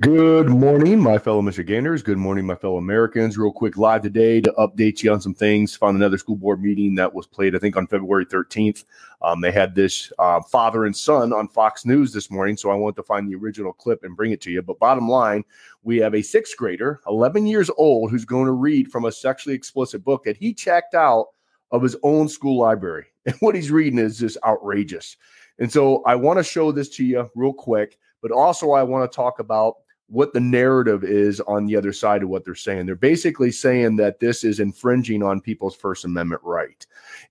Good morning, my fellow Michiganders. Good morning, my fellow Americans. Real quick, live today to update you on some things. Found another school board meeting that was played, I think, on February 13th. Um, they had this uh, father and son on Fox News this morning, so I wanted to find the original clip and bring it to you. But bottom line, we have a sixth grader, 11 years old, who's going to read from a sexually explicit book that he checked out of his own school library. And what he's reading is just outrageous. And so I want to show this to you real quick, but also I want to talk about what the narrative is on the other side of what they're saying. They're basically saying that this is infringing on people's First Amendment right.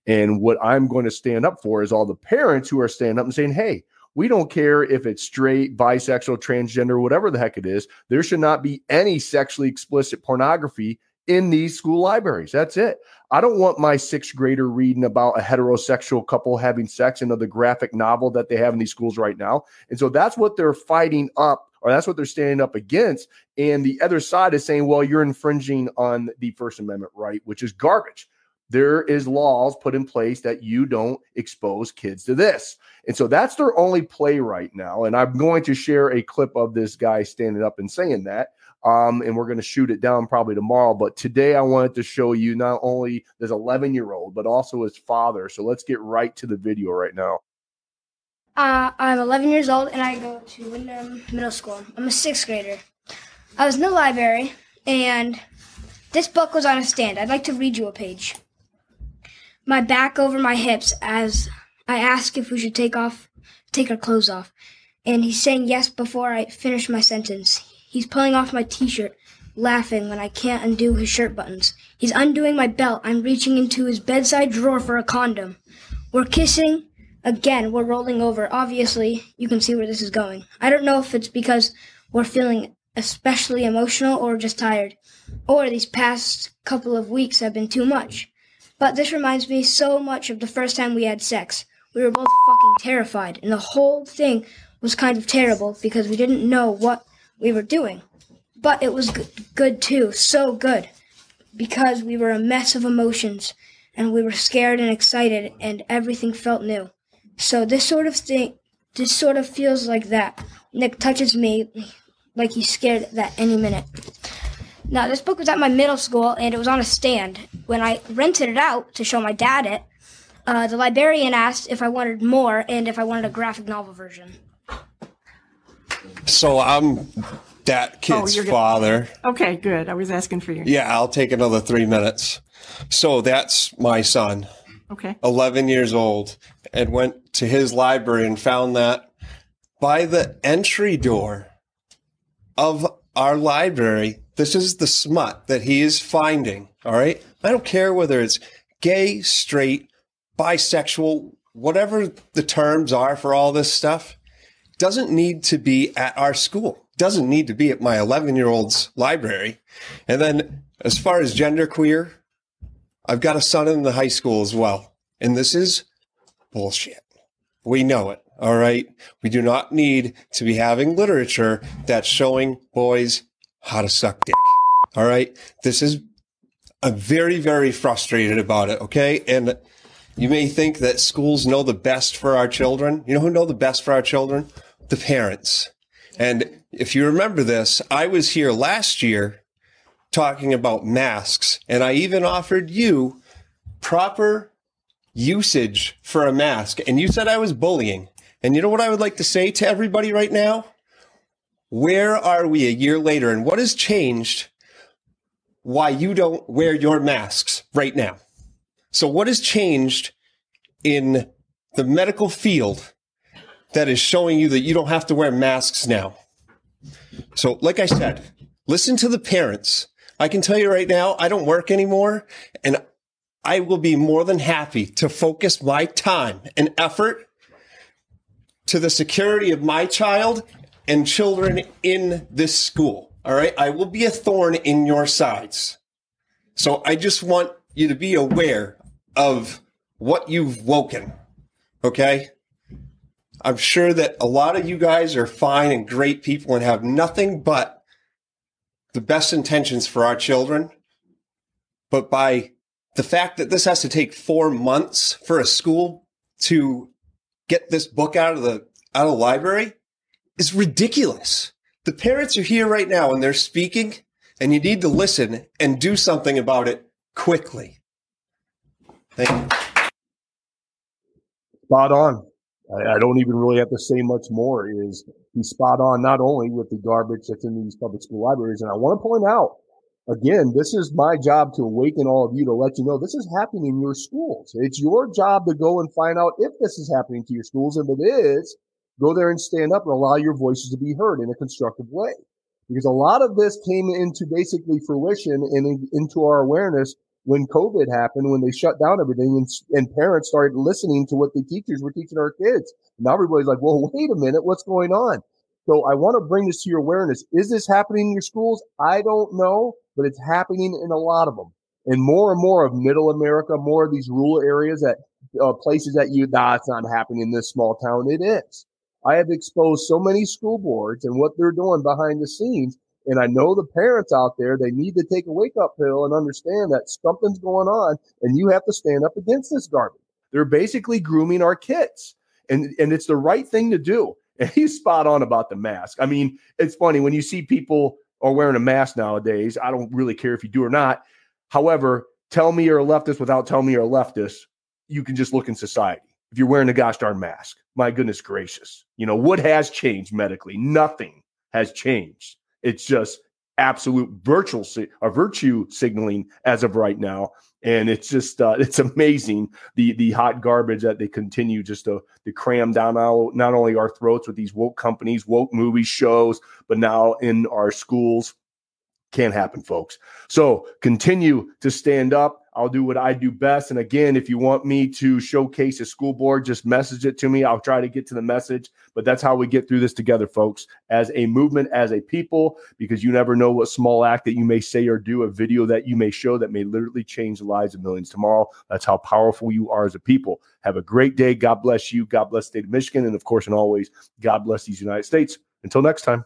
And what I'm going to stand up for is all the parents who are standing up and saying, hey, we don't care if it's straight, bisexual, transgender, whatever the heck it is. There should not be any sexually explicit pornography in these school libraries. That's it. I don't want my sixth grader reading about a heterosexual couple having sex in the graphic novel that they have in these schools right now. And so that's what they're fighting up or that's what they're standing up against. And the other side is saying, well, you're infringing on the First Amendment right, which is garbage. There is laws put in place that you don't expose kids to this. And so that's their only play right now. And I'm going to share a clip of this guy standing up and saying that. Um, and we're going to shoot it down probably tomorrow. But today I wanted to show you not only this 11 year old, but also his father. So let's get right to the video right now. Uh, I'm 11 years old and I go to Windham Middle School. I'm a sixth grader. I was in the library and this book was on a stand. I'd like to read you a page. My back over my hips as I ask if we should take off, take our clothes off. And he's saying yes before I finish my sentence. He's pulling off my t-shirt, laughing when I can't undo his shirt buttons. He's undoing my belt. I'm reaching into his bedside drawer for a condom. We're kissing Again, we're rolling over. Obviously, you can see where this is going. I don't know if it's because we're feeling especially emotional or just tired, or these past couple of weeks have been too much. But this reminds me so much of the first time we had sex. We were both fucking terrified, and the whole thing was kind of terrible because we didn't know what we were doing. But it was good, too, so good, because we were a mess of emotions, and we were scared and excited, and everything felt new. So this sort of thing, this sort of feels like that. Nick touches me like he's scared that any minute. Now, this book was at my middle school and it was on a stand. When I rented it out to show my dad it, uh, the librarian asked if I wanted more and if I wanted a graphic novel version. So I'm that kid's you're good. father. Okay, good. I was asking for you. Yeah, I'll take another three minutes. So that's my son, Okay. 11 years old, and went to his library and found that by the entry door of our library, this is the smut that he is finding. All right. I don't care whether it's gay, straight, bisexual, whatever the terms are for all this stuff, doesn't need to be at our school. Doesn't need to be at my 11 year old's library. And then as far as genderqueer, I've got a son in the high school as well. And this is bullshit. We know it. All right. We do not need to be having literature that's showing boys how to suck dick. All right. This is, I'm very, very frustrated about it. Okay. And you may think that schools know the best for our children. You know who know the best for our children? The parents. And if you remember this, I was here last year talking about masks and I even offered you proper usage for a mask and you said I was bullying. And you know what I would like to say to everybody right now? Where are we a year later and what has changed why you don't wear your masks right now? So what has changed in the medical field that is showing you that you don't have to wear masks now? So like I said, listen to the parents. I can tell you right now, I don't work anymore and I will be more than happy to focus my time and effort to the security of my child and children in this school. All right. I will be a thorn in your sides. So I just want you to be aware of what you've woken. Okay. I'm sure that a lot of you guys are fine and great people and have nothing but the best intentions for our children. But by the fact that this has to take four months for a school to get this book out of the out of the library is ridiculous. The parents are here right now and they're speaking, and you need to listen and do something about it quickly. Thank you. Spot on. I, I don't even really have to say much more. Is he's spot on not only with the garbage that's in these public school libraries, and I want to point out again, this is my job to awaken all of you to let you know this is happening in your schools. It's your job to go and find out if this is happening to your schools. And if it is, go there and stand up and allow your voices to be heard in a constructive way. Because a lot of this came into basically fruition and into our awareness when COVID happened, when they shut down everything and, and parents started listening to what the teachers were teaching our kids. Now everybody's like, well, wait a minute, what's going on? So I want to bring this to your awareness. Is this happening in your schools? I don't know, but it's happening in a lot of them. And more and more of middle America, more of these rural areas that uh, places that you, nah, it's not happening in this small town. It is. I have exposed so many school boards and what they're doing behind the scenes. And I know the parents out there, they need to take a wake up pill and understand that something's going on and you have to stand up against this garbage. They're basically grooming our kids. And, and it's the right thing to do. And he's spot on about the mask. I mean, it's funny when you see people are wearing a mask nowadays. I don't really care if you do or not. However, tell me you're a leftist without telling me you're a leftist. You can just look in society. If you're wearing a gosh darn mask, my goodness gracious, you know, what has changed medically? Nothing has changed. It's just absolute virtual a virtue signaling as of right now. And it's just uh, it's amazing the the hot garbage that they continue just to, to cram down all, not only our throats with these woke companies woke movie shows but now in our schools. Can't happen folks. So continue to stand up I'll do what I do best. And again, if you want me to showcase a school board, just message it to me. I'll try to get to the message. But that's how we get through this together, folks, as a movement, as a people, because you never know what small act that you may say or do, a video that you may show that may literally change the lives of millions tomorrow. That's how powerful you are as a people. Have a great day. God bless you. God bless the state of Michigan. And of course, and always, God bless these United States. Until next time.